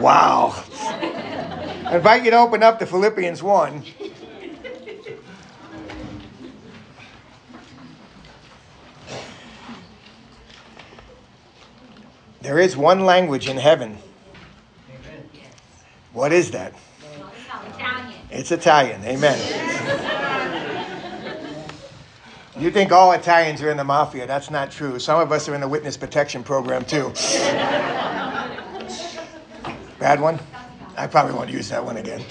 Wow. I invite you to open up to Philippians 1. There is one language in heaven. What is that? It's Italian. Amen. You think all Italians are in the mafia. That's not true. Some of us are in the witness protection program too. Bad one? I probably won't use that one again.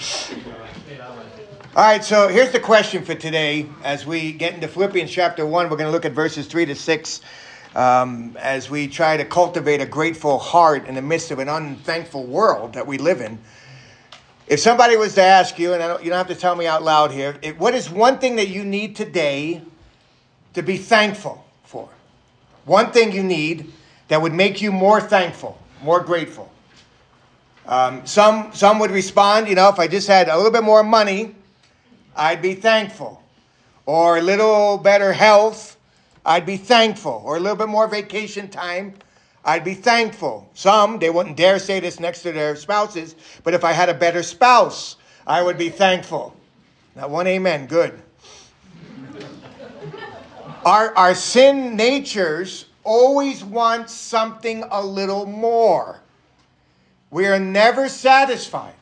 All right, so here's the question for today. As we get into Philippians chapter 1, we're going to look at verses 3 to 6 um, as we try to cultivate a grateful heart in the midst of an unthankful world that we live in. If somebody was to ask you, and don't, you don't have to tell me out loud here, it, what is one thing that you need today to be thankful for? One thing you need that would make you more thankful, more grateful. Um, some, some would respond, you know, if I just had a little bit more money, I'd be thankful. Or a little better health, I'd be thankful. Or a little bit more vacation time, I'd be thankful. Some, they wouldn't dare say this next to their spouses, but if I had a better spouse, I would be thankful. Now, one amen, good. our, our sin natures always want something a little more. We are never satisfied.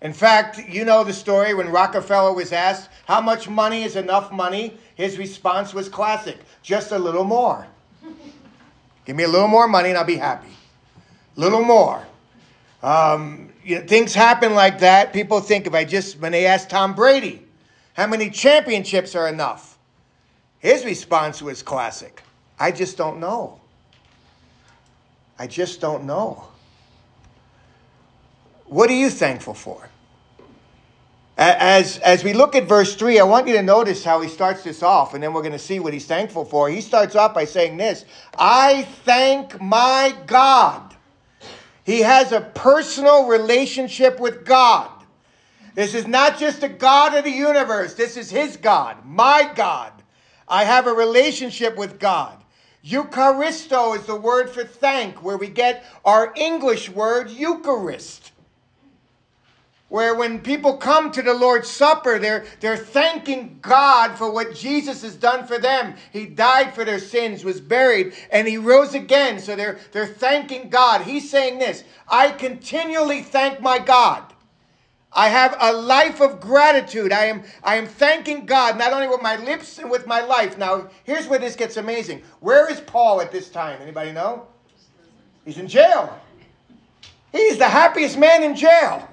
In fact, you know the story when Rockefeller was asked, How much money is enough money? His response was classic just a little more. Give me a little more money and I'll be happy. Little more. Um, you know, things happen like that. People think if I just, when they ask Tom Brady, how many championships are enough? His response was classic I just don't know. I just don't know. What are you thankful for? As, as we look at verse 3, I want you to notice how he starts this off, and then we're going to see what he's thankful for. He starts off by saying this I thank my God. He has a personal relationship with God. This is not just a God of the universe, this is his God, my God. I have a relationship with God. Eucharisto is the word for thank, where we get our English word Eucharist where when people come to the Lord's Supper, they're, they're thanking God for what Jesus has done for them. He died for their sins, was buried, and he rose again. So they're, they're thanking God. He's saying this I continually thank my God. I have a life of gratitude. I am, I am thanking God not only with my lips and with my life. Now, here's where this gets amazing. Where is Paul at this time? Anybody know? He's in jail. He's the happiest man in jail.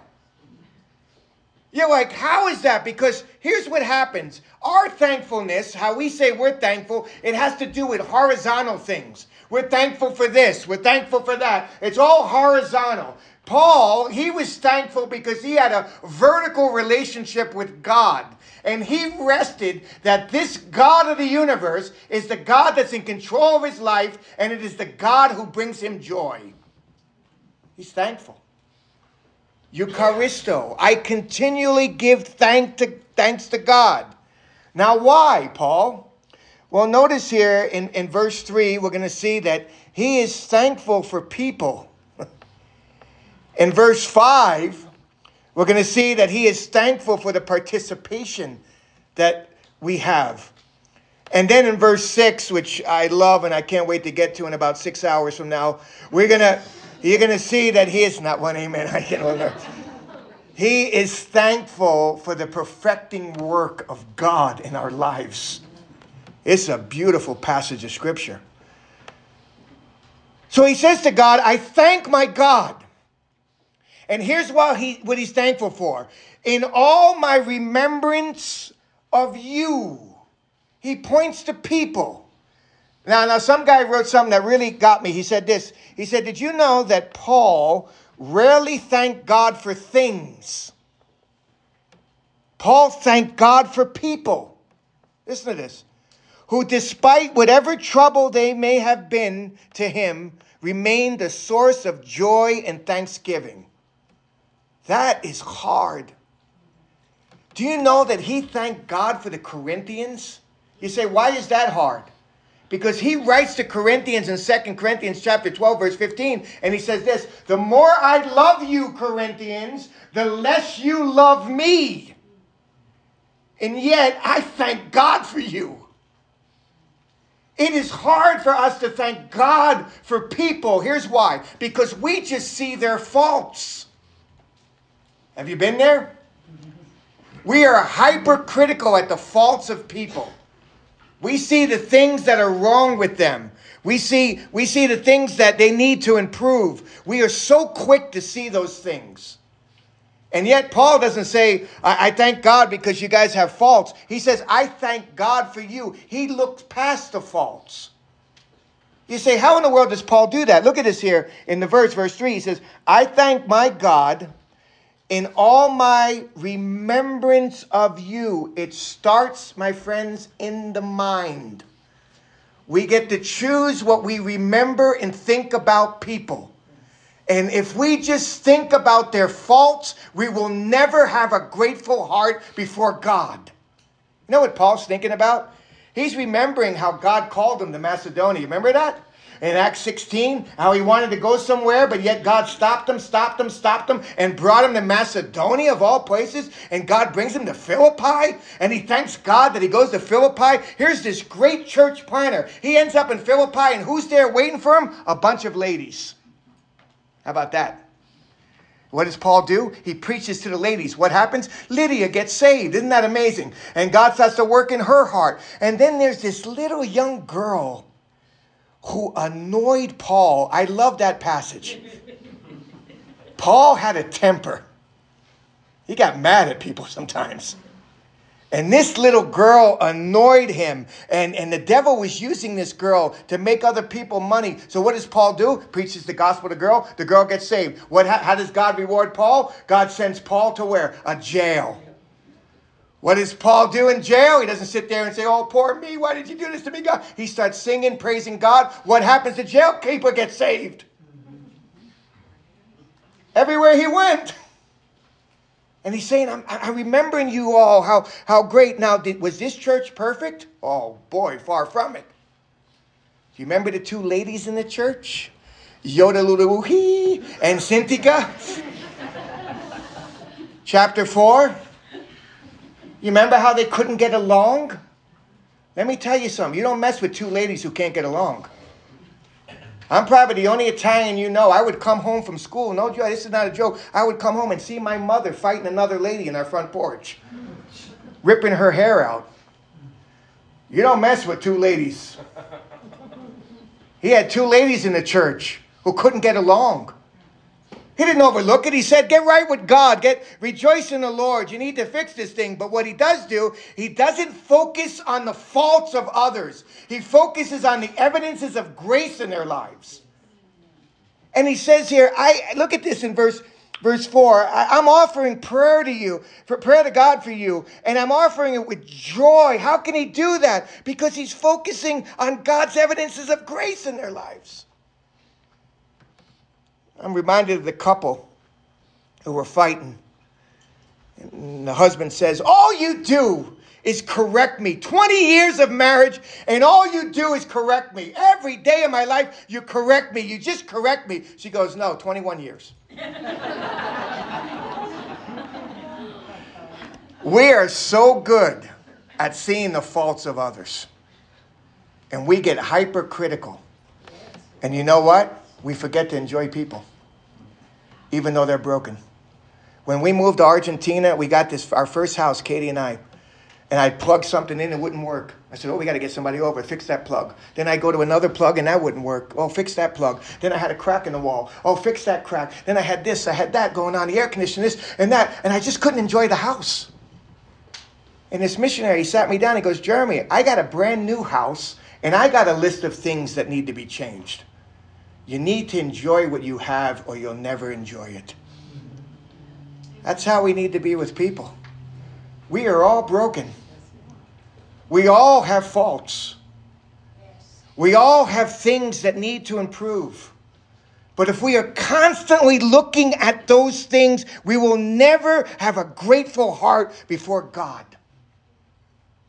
You're like, how is that? Because here's what happens. Our thankfulness, how we say we're thankful, it has to do with horizontal things. We're thankful for this, we're thankful for that. It's all horizontal. Paul, he was thankful because he had a vertical relationship with God. And he rested that this God of the universe is the God that's in control of his life, and it is the God who brings him joy. He's thankful. Eucharisto. I continually give thank to, thanks to God. Now, why, Paul? Well, notice here in, in verse 3, we're going to see that he is thankful for people. in verse 5, we're going to see that he is thankful for the participation that we have. And then in verse 6, which I love and I can't wait to get to in about six hours from now, we're going to you're going to see that he is not one amen. I can He is thankful for the perfecting work of God in our lives. It's a beautiful passage of scripture. So he says to God, I thank my God. And here's what, he, what he's thankful for. In all my remembrance of you, he points to people. Now, now, some guy wrote something that really got me. He said this. He said, Did you know that Paul rarely thanked God for things? Paul thanked God for people. Listen to this. Who, despite whatever trouble they may have been to him, remained a source of joy and thanksgiving. That is hard. Do you know that he thanked God for the Corinthians? You say, why is that hard? Because he writes to Corinthians in 2 Corinthians chapter 12, verse 15, and he says this The more I love you, Corinthians, the less you love me. And yet I thank God for you. It is hard for us to thank God for people. Here's why because we just see their faults. Have you been there? We are hypercritical at the faults of people. We see the things that are wrong with them. We see, we see the things that they need to improve. We are so quick to see those things. And yet, Paul doesn't say, I, I, thank God because you guys have faults. He says, I thank God for you. He looks past the faults. You say, How in the world does Paul do that? Look at this here in the verse, verse 3. He says, I thank my God in all my remembrance of you. It starts, my friends, in the mind. We get to choose what we remember and think about people. And if we just think about their faults, we will never have a grateful heart before God. You know what Paul's thinking about? He's remembering how God called him to Macedonia. Remember that? In Acts 16, how he wanted to go somewhere, but yet God stopped him, stopped him, stopped him, and brought him to Macedonia of all places. And God brings him to Philippi, and he thanks God that he goes to Philippi. Here's this great church planner. He ends up in Philippi, and who's there waiting for him? A bunch of ladies. How about that? What does Paul do? He preaches to the ladies. What happens? Lydia gets saved. Isn't that amazing? And God starts to work in her heart. And then there's this little young girl who annoyed Paul. I love that passage. Paul had a temper. He got mad at people sometimes. And this little girl annoyed him. And, and the devil was using this girl to make other people money. So what does Paul do? Preaches the gospel to the girl. The girl gets saved. What, how, how does God reward Paul? God sends Paul to where? A jail. What does Paul do in jail? He doesn't sit there and say, Oh, poor me, why did you do this to me, God? He starts singing, praising God. What happens? The jailkeeper gets saved. Everywhere he went. And he's saying, I'm, I'm remembering you all, how, how great. Now, did, was this church perfect? Oh, boy, far from it. Do you remember the two ladies in the church? Euodia and Cynthia? Chapter 4. You remember how they couldn't get along? Let me tell you something. You don't mess with two ladies who can't get along. I'm probably the only Italian you know. I would come home from school. No joke. This is not a joke. I would come home and see my mother fighting another lady in our front porch, ripping her hair out. You don't mess with two ladies. He had two ladies in the church who couldn't get along. He didn't overlook it. He said, "Get right with God. Get rejoice in the Lord. You need to fix this thing." But what he does do, he doesn't focus on the faults of others. He focuses on the evidences of grace in their lives. And he says here, "I look at this in verse verse 4 I, am offering prayer to you for prayer to god for you and i'm offering it with joy how can he do that because he's focusing on god's evidences of grace in their lives I'm reminded of the couple who were fighting. And the husband says, All you do is correct me. 20 years of marriage, and all you do is correct me. Every day of my life, you correct me. You just correct me. She goes, No, 21 years. we are so good at seeing the faults of others, and we get hypercritical. And you know what? we forget to enjoy people, even though they're broken. When we moved to Argentina, we got this our first house, Katie and I, and I plugged something in, it wouldn't work. I said, "Oh, we got to get somebody over, fix that plug." Then I go to another plug, and that wouldn't work. Oh, fix that plug. Then I had a crack in the wall. Oh, fix that crack. Then I had this, I had that going on, the air conditioning, this and that, and I just couldn't enjoy the house. And this missionary sat me down. He goes, "Jeremy, I got a brand new house, and I got a list of things that need to be changed." You need to enjoy what you have, or you'll never enjoy it. That's how we need to be with people. We are all broken. We all have faults. We all have things that need to improve. But if we are constantly looking at those things, we will never have a grateful heart before God.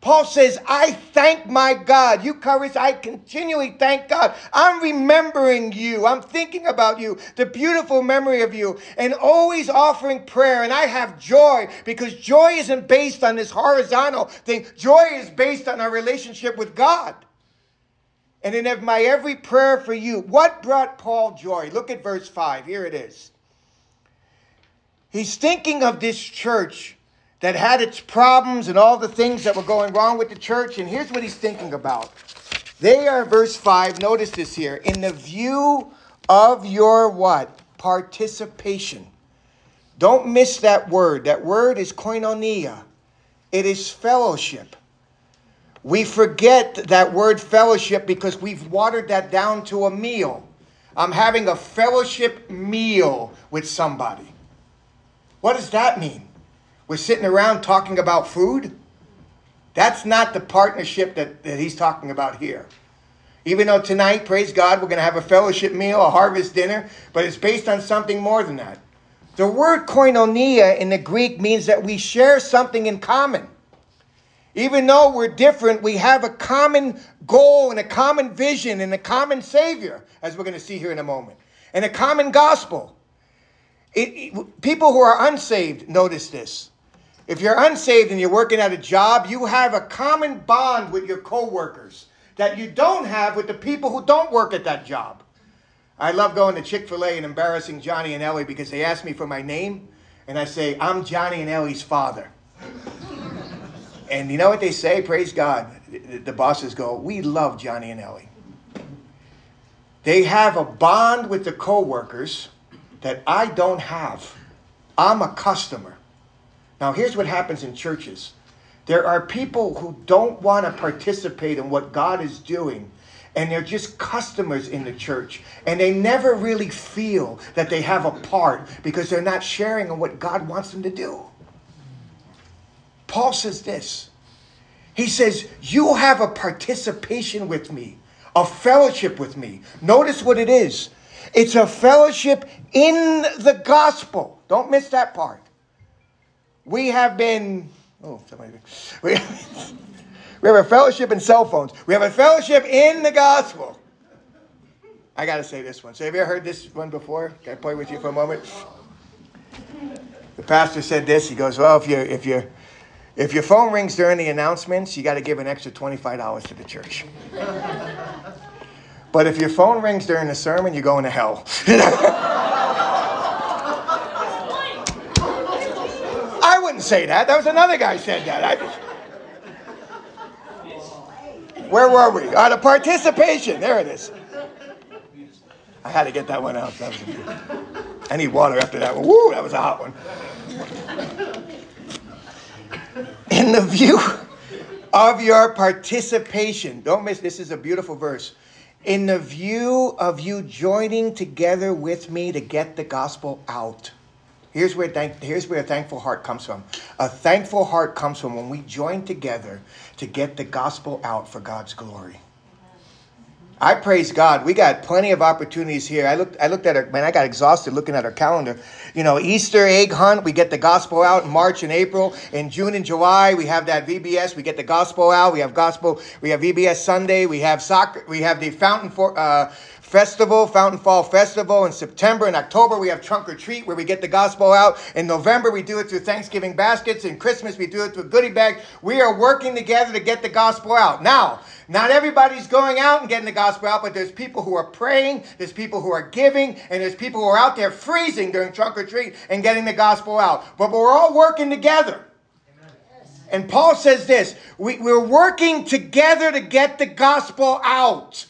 Paul says, I thank my God. You Eucharist, I continually thank God. I'm remembering you. I'm thinking about you, the beautiful memory of you, and always offering prayer. And I have joy because joy isn't based on this horizontal thing. Joy is based on our relationship with God. And in my every prayer for you, what brought Paul joy? Look at verse 5. Here it is. He's thinking of this church that had its problems and all the things that were going wrong with the church. And here's what he's thinking about. They are, verse 5, notice this here, in the view of your what? Participation. Don't miss that word. That word is koinonia, it is fellowship. We forget that word fellowship because we've watered that down to a meal. I'm having a fellowship meal with somebody. What does that mean? We're sitting around talking about food. That's not the partnership that, that he's talking about here. Even though tonight, praise God, we're going to have a fellowship meal, a harvest dinner, but it's based on something more than that. The word koinonia in the Greek means that we share something in common. Even though we're different, we have a common goal and a common vision and a common Savior, as we're going to see here in a moment, and a common gospel. It, it, people who are unsaved notice this. If you're unsaved and you're working at a job, you have a common bond with your coworkers that you don't have with the people who don't work at that job. I love going to Chick fil A and embarrassing Johnny and Ellie because they ask me for my name, and I say, I'm Johnny and Ellie's father. and you know what they say? Praise God. The bosses go, We love Johnny and Ellie. They have a bond with the coworkers that I don't have. I'm a customer. Now, here's what happens in churches there are people who don't want to participate in what God is doing, and they're just customers in the church, and they never really feel that they have a part because they're not sharing in what God wants them to do. Paul says this He says, You have a participation with me, a fellowship with me. Notice what it is it's a fellowship in the gospel. Don't miss that part. We have been, oh, somebody, we, we have a fellowship in cell phones. We have a fellowship in the gospel. I got to say this one. So, have you ever heard this one before? Can I play with you for a moment? The pastor said this. He goes, "Well, if you if you if your phone rings during the announcements, you got to give an extra twenty five dollars to the church. but if your phone rings during the sermon, you're going to hell." wouldn't say that. That was another guy said that. I just... Where were we? Uh, the participation. There it is. I had to get that one out. That was need water after that one. Woo, that was a hot one. In the view of your participation, don't miss this is a beautiful verse. In the view of you joining together with me to get the gospel out. Here's where, thank, here's where a thankful heart comes from. A thankful heart comes from when we join together to get the gospel out for God's glory. I praise God. We got plenty of opportunities here. I looked, I looked at our, man, I got exhausted looking at our calendar. You know, Easter egg hunt, we get the gospel out in March and April. In June and July, we have that VBS, we get the gospel out. We have gospel, we have VBS Sunday, we have soccer, we have the fountain for, uh, Festival, Fountain Fall Festival. In September and October, we have Trunk or Treat where we get the gospel out. In November, we do it through Thanksgiving baskets. In Christmas, we do it through goodie bags. We are working together to get the gospel out. Now, not everybody's going out and getting the gospel out, but there's people who are praying, there's people who are giving, and there's people who are out there freezing during Trunk or Treat and getting the gospel out. But we're all working together. And Paul says this we, we're working together to get the gospel out.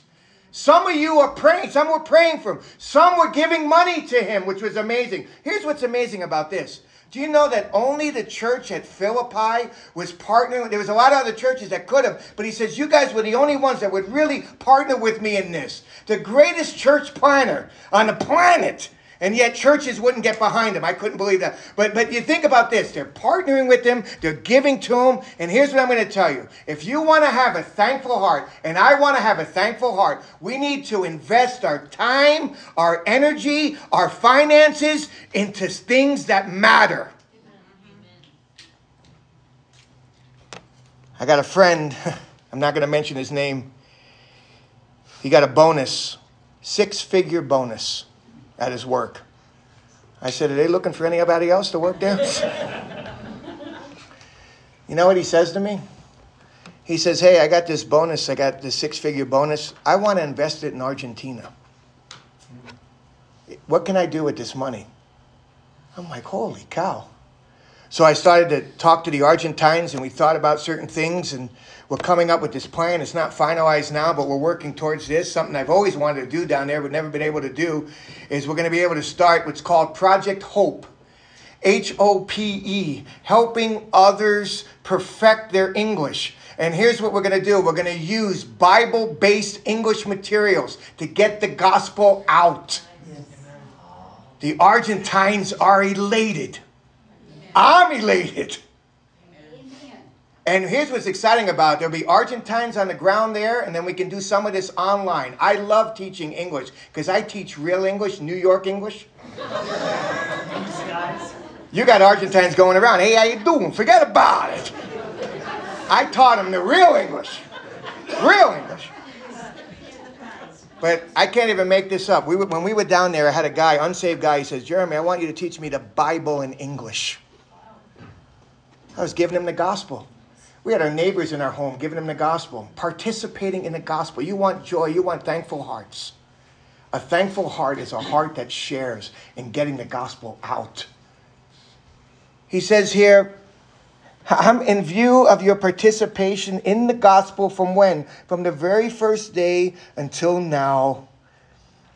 Some of you are praying. Some were praying for him. Some were giving money to him, which was amazing. Here's what's amazing about this. Do you know that only the church at Philippi was partnering? There was a lot of other churches that could have, but he says, You guys were the only ones that would really partner with me in this. The greatest church planner on the planet and yet churches wouldn't get behind him. I couldn't believe that. But but you think about this. They're partnering with him, they're giving to him. And here's what I'm going to tell you. If you want to have a thankful heart, and I want to have a thankful heart, we need to invest our time, our energy, our finances into things that matter. I got a friend, I'm not going to mention his name. He got a bonus, six figure bonus at his work. I said, Are they looking for anybody else to work there? you know what he says to me? He says, Hey, I got this bonus. I got this six figure bonus. I want to invest it in Argentina. What can I do with this money? I'm like, Holy cow. So I started to talk to the Argentines and we thought about certain things and we're coming up with this plan. It's not finalized now, but we're working towards this. Something I've always wanted to do down there but never been able to do is we're going to be able to start what's called Project Hope. H O P E, helping others perfect their English. And here's what we're going to do we're going to use Bible based English materials to get the gospel out. The Argentines are elated. I'm elated. And here's what's exciting about it. There'll be Argentines on the ground there, and then we can do some of this online. I love teaching English because I teach real English, New York English. you got Argentines going around. Hey, how you doing? Forget about it. I taught them the real English. Real English. But I can't even make this up. We were, when we were down there, I had a guy, unsaved guy, he says, Jeremy, I want you to teach me the Bible in English. I was giving him the gospel. We had our neighbors in our home giving them the gospel, participating in the gospel. You want joy, you want thankful hearts. A thankful heart is a heart that shares in getting the gospel out. He says here, I'm in view of your participation in the gospel from when? From the very first day until now.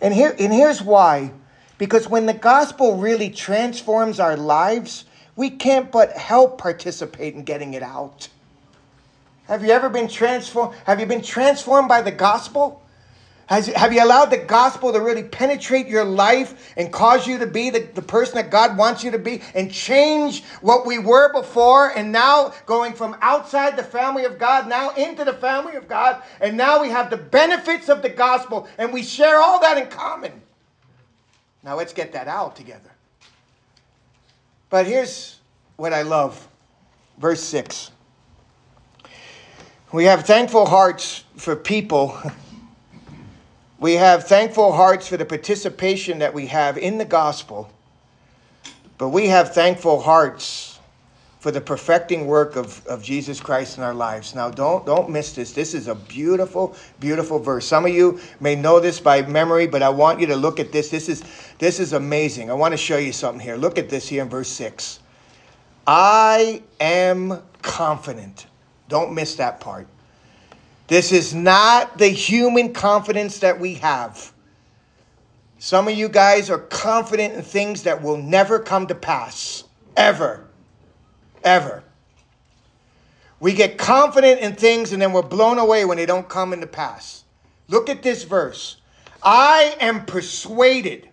And here and here's why. Because when the gospel really transforms our lives, we can't but help participate in getting it out. Have you ever been transformed? Have you been transformed by the gospel? Has, have you allowed the gospel to really penetrate your life and cause you to be the, the person that God wants you to be and change what we were before and now going from outside the family of God now into the family of God and now we have the benefits of the gospel and we share all that in common. Now let's get that out together. But here's what I love verse 6. We have thankful hearts for people. We have thankful hearts for the participation that we have in the gospel. But we have thankful hearts for the perfecting work of, of Jesus Christ in our lives. Now, don't, don't miss this. This is a beautiful, beautiful verse. Some of you may know this by memory, but I want you to look at this. This is, this is amazing. I want to show you something here. Look at this here in verse 6. I am confident. Don't miss that part. This is not the human confidence that we have. Some of you guys are confident in things that will never come to pass. Ever. Ever. We get confident in things and then we're blown away when they don't come into pass. Look at this verse. I am persuaded.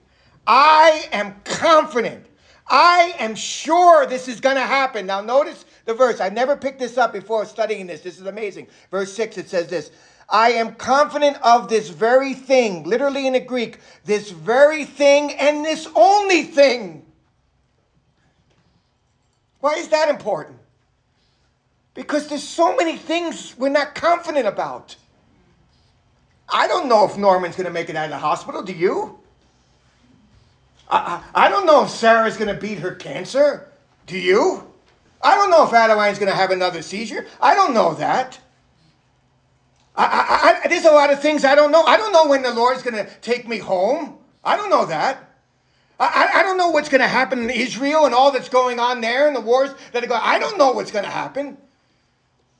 I am confident I am sure this is going to happen. Now, notice the verse. I never picked this up before studying this. This is amazing. Verse 6, it says this I am confident of this very thing, literally in the Greek, this very thing and this only thing. Why is that important? Because there's so many things we're not confident about. I don't know if Norman's going to make it out of the hospital. Do you? I, I don't know if Sarah's going to beat her cancer. Do you? I don't know if Adeline's going to have another seizure. I don't know that. I, I, I, there's a lot of things I don't know. I don't know when the Lord's going to take me home. I don't know that. I, I don't know what's going to happen in Israel and all that's going on there and the wars that are going. I don't know what's going to happen.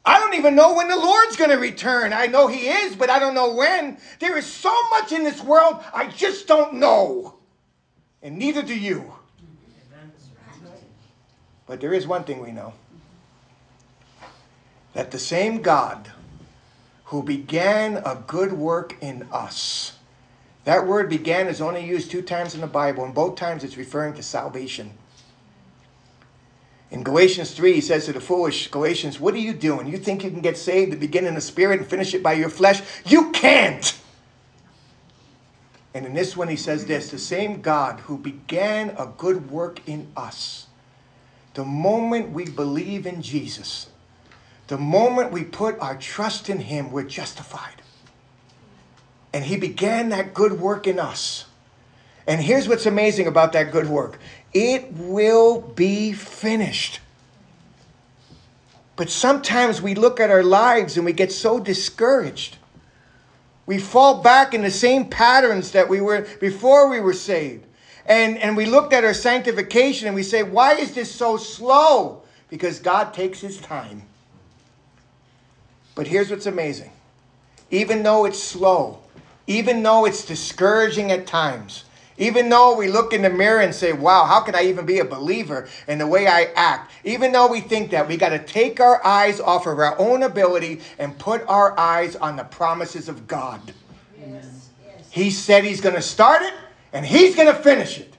I don't even know when the Lord's going to return. I know He is, but I don't know when. There is so much in this world I just don't know and neither do you. But there is one thing we know that the same God who began a good work in us, that word began is only used two times in the Bible, and both times it's referring to salvation. In Galatians 3, he says to the foolish Galatians, What are you doing? You think you can get saved to begin in the spirit and finish it by your flesh? You can't! And in this one, he says this the same God who began a good work in us, the moment we believe in Jesus, The moment we put our trust in Him, we're justified. And He began that good work in us. And here's what's amazing about that good work it will be finished. But sometimes we look at our lives and we get so discouraged. We fall back in the same patterns that we were before we were saved. And, and we looked at our sanctification and we say, why is this so slow? Because God takes his time. But here's what's amazing even though it's slow, even though it's discouraging at times, even though we look in the mirror and say, wow, how can I even be a believer in the way I act? Even though we think that, we got to take our eyes off of our own ability and put our eyes on the promises of God. Yes. He said he's going to start it and he's going to finish it.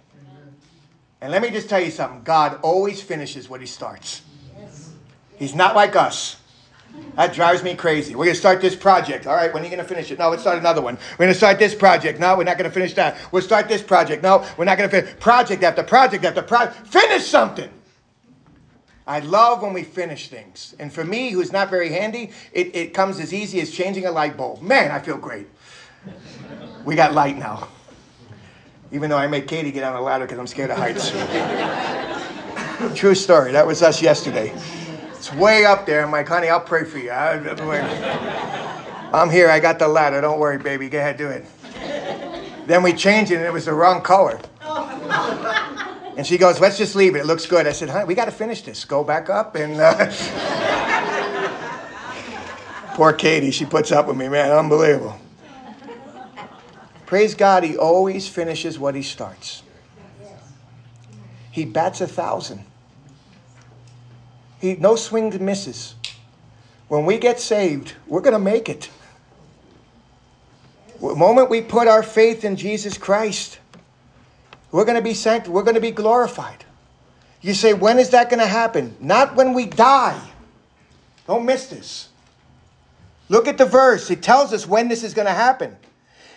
And let me just tell you something God always finishes what he starts. He's not like us. That drives me crazy. We're going to start this project. All right, when are you going to finish it? No, let's start another one. We're going to start this project. No, we're not going to finish that. We'll start this project. No, we're not going to finish. Project after project after project. Finish something. I love when we finish things. And for me, who's not very handy, it, it comes as easy as changing a light bulb. Man, I feel great. We got light now. Even though I made Katie get on a ladder because I'm scared of heights. True story. That was us yesterday. It's way up there. I'm like, honey, I'll pray for you. I, am here. I got the ladder. Don't worry, baby. Go ahead, do it. Then we changed it, and it was the wrong color. And she goes, let's just leave it. It looks good. I said, honey, we got to finish this. Go back up and. Uh... Poor Katie, she puts up with me, man. Unbelievable. Praise God, he always finishes what he starts. He bats a thousand. He no swings and misses. When we get saved, we're going to make it. The moment we put our faith in Jesus Christ, we're going to be sanctified. We're going to be glorified. You say, when is that going to happen? Not when we die. Don't miss this. Look at the verse. It tells us when this is going to happen.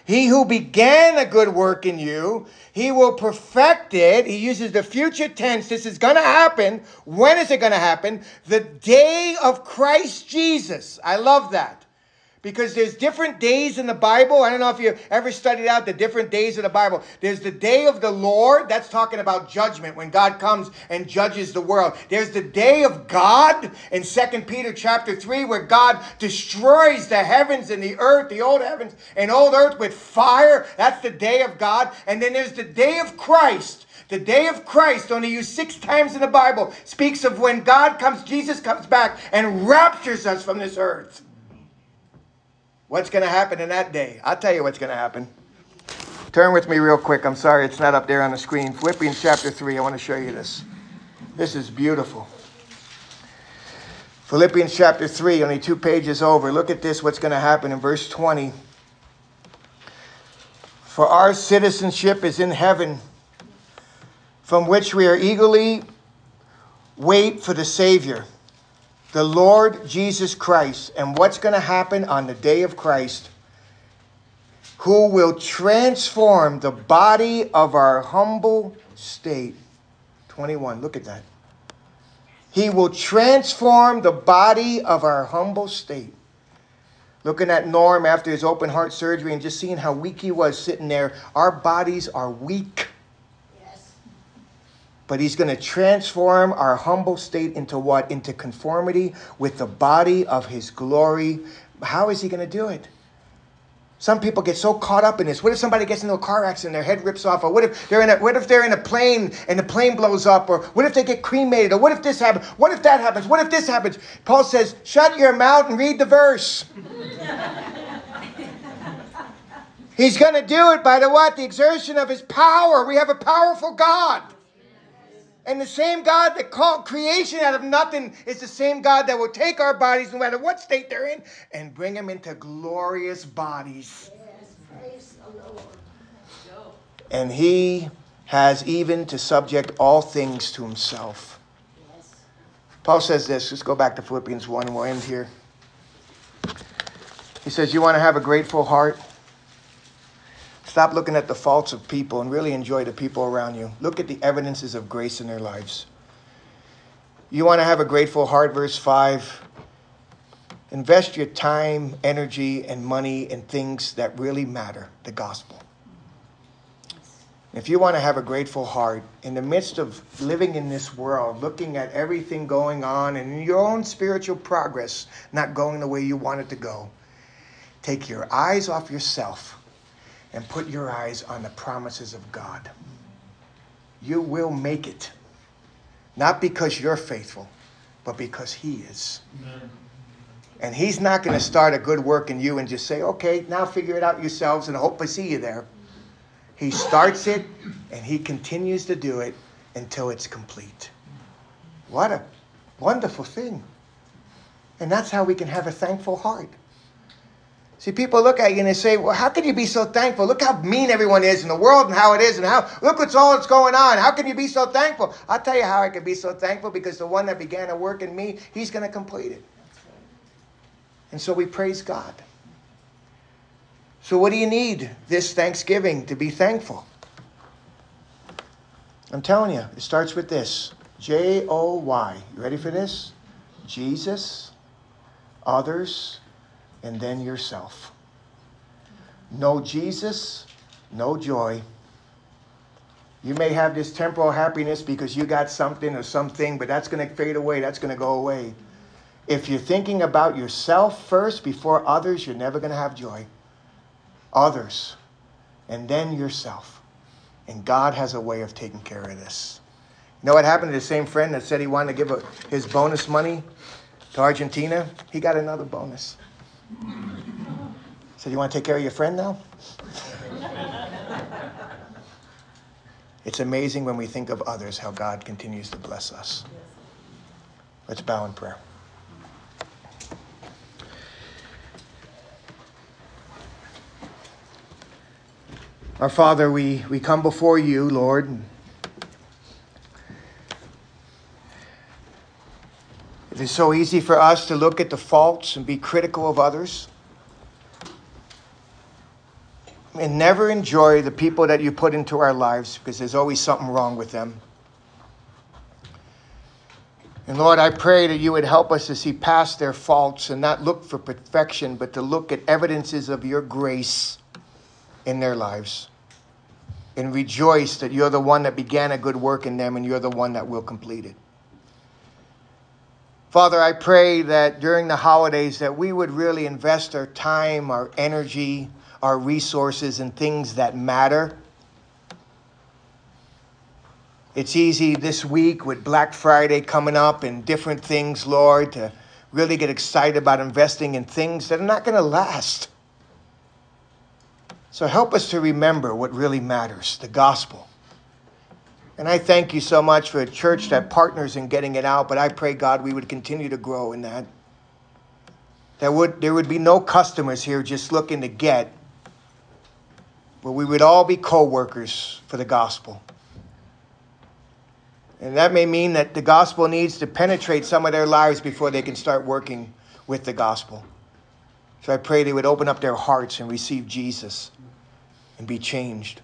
He who began a good work in you, he will perfect it. He uses the future tense. This is going to happen. When is it going to happen? The day of Christ Jesus. I love that because there's different days in the Bible. I don't know if you ever studied out the different days of the Bible. There's the day of the Lord, that's talking about judgment when God comes and judges the world. There's the day of God in 2 Peter chapter 3 where God destroys the heavens and the earth, the old heavens and old earth with fire. That's the day of God. And then there's the day of Christ. The day of Christ, only used six times in the Bible, speaks of when God comes, Jesus comes back and raptures us from this earth. What's going to happen in that day? I'll tell you what's going to happen. Turn with me real quick. I'm sorry it's not up there on the screen. Philippians chapter 3. I want to show you this. This is beautiful. Philippians chapter 3, only two pages over. Look at this, what's going to happen in verse 20. For our citizenship is in heaven, from which we are eagerly wait for the Savior the Lord Jesus Christ and what's going to happen on the day of Christ, who will transform the body of our humble state. 21, look at that. He will transform the body of our humble state. Looking at Norm after his open heart surgery and just seeing how weak he was sitting there, our bodies are weak but he's going to transform our humble state into what? Into conformity with the body of his glory. How is he going to do it? Some people get so caught up in this. What if somebody gets into a car accident, their head rips off, or what if they're in a what if they're in a plane and the plane blows up, or what if they get cremated, or what if this happens? What if that happens? What if this happens? Paul says, "Shut your mouth and read the verse." He's going to do it by the what? The exertion of his power. We have a powerful God. And the same God that called creation out of nothing is the same God that will take our bodies, no matter what state they're in, and bring them into glorious bodies. Yes, and He has even to subject all things to Himself. Paul says this. Let's go back to Philippians 1 and we'll end here. He says, You want to have a grateful heart? Stop looking at the faults of people and really enjoy the people around you. Look at the evidences of grace in their lives. You want to have a grateful heart, verse 5. Invest your time, energy, and money in things that really matter the gospel. If you want to have a grateful heart in the midst of living in this world, looking at everything going on and your own spiritual progress not going the way you want it to go, take your eyes off yourself and put your eyes on the promises of God. You will make it. Not because you're faithful, but because He is. Amen. And He's not going to start a good work in you and just say, okay, now figure it out yourselves and hope I see you there. He starts it and He continues to do it until it's complete. What a wonderful thing. And that's how we can have a thankful heart. See, people look at you and they say, Well, how can you be so thankful? Look how mean everyone is in the world and how it is, and how look what's all that's going on. How can you be so thankful? I'll tell you how I can be so thankful because the one that began to work in me, he's going to complete it. And so we praise God. So, what do you need this Thanksgiving to be thankful? I'm telling you, it starts with this J O Y. You ready for this? Jesus, others, and then yourself. No Jesus, no joy. You may have this temporal happiness because you got something or something, but that's going to fade away. That's going to go away. If you're thinking about yourself first before others, you're never going to have joy. Others, and then yourself. And God has a way of taking care of this. You know what happened to the same friend that said he wanted to give a, his bonus money to Argentina? He got another bonus. Said, You want to take care of your friend now? it's amazing when we think of others how God continues to bless us. Let's bow in prayer. Our Father, we, we come before you, Lord. It is so easy for us to look at the faults and be critical of others and never enjoy the people that you put into our lives because there's always something wrong with them. And Lord, I pray that you would help us to see past their faults and not look for perfection, but to look at evidences of your grace in their lives and rejoice that you're the one that began a good work in them and you're the one that will complete it. Father, I pray that during the holidays that we would really invest our time, our energy, our resources in things that matter. It's easy this week with Black Friday coming up and different things, Lord, to really get excited about investing in things that are not going to last. So help us to remember what really matters the gospel. And I thank you so much for a church that partners in getting it out, but I pray, God, we would continue to grow in that. That would, there would be no customers here just looking to get, but we would all be co workers for the gospel. And that may mean that the gospel needs to penetrate some of their lives before they can start working with the gospel. So I pray they would open up their hearts and receive Jesus and be changed.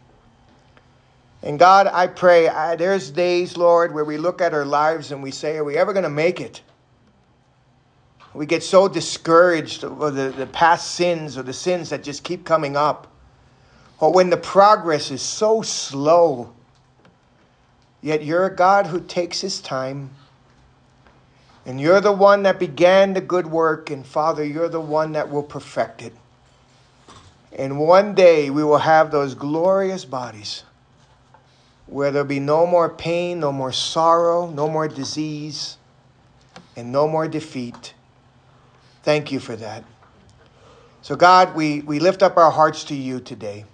And God, I pray, I, there's days, Lord, where we look at our lives and we say, Are we ever going to make it? We get so discouraged over the, the past sins or the sins that just keep coming up. Or when the progress is so slow. Yet you're a God who takes his time. And you're the one that began the good work. And Father, you're the one that will perfect it. And one day we will have those glorious bodies where there'll be no more pain, no more sorrow, no more disease, and no more defeat. Thank you for that. So, God, we, we lift up our hearts to you today.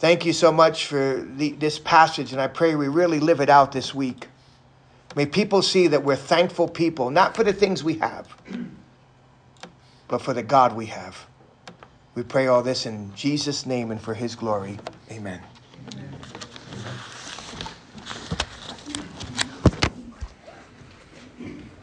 Thank you so much for the, this passage, and I pray we really live it out this week. May people see that we're thankful people, not for the things we have, but for the God we have. We pray all this in Jesus' name and for his glory. Amen.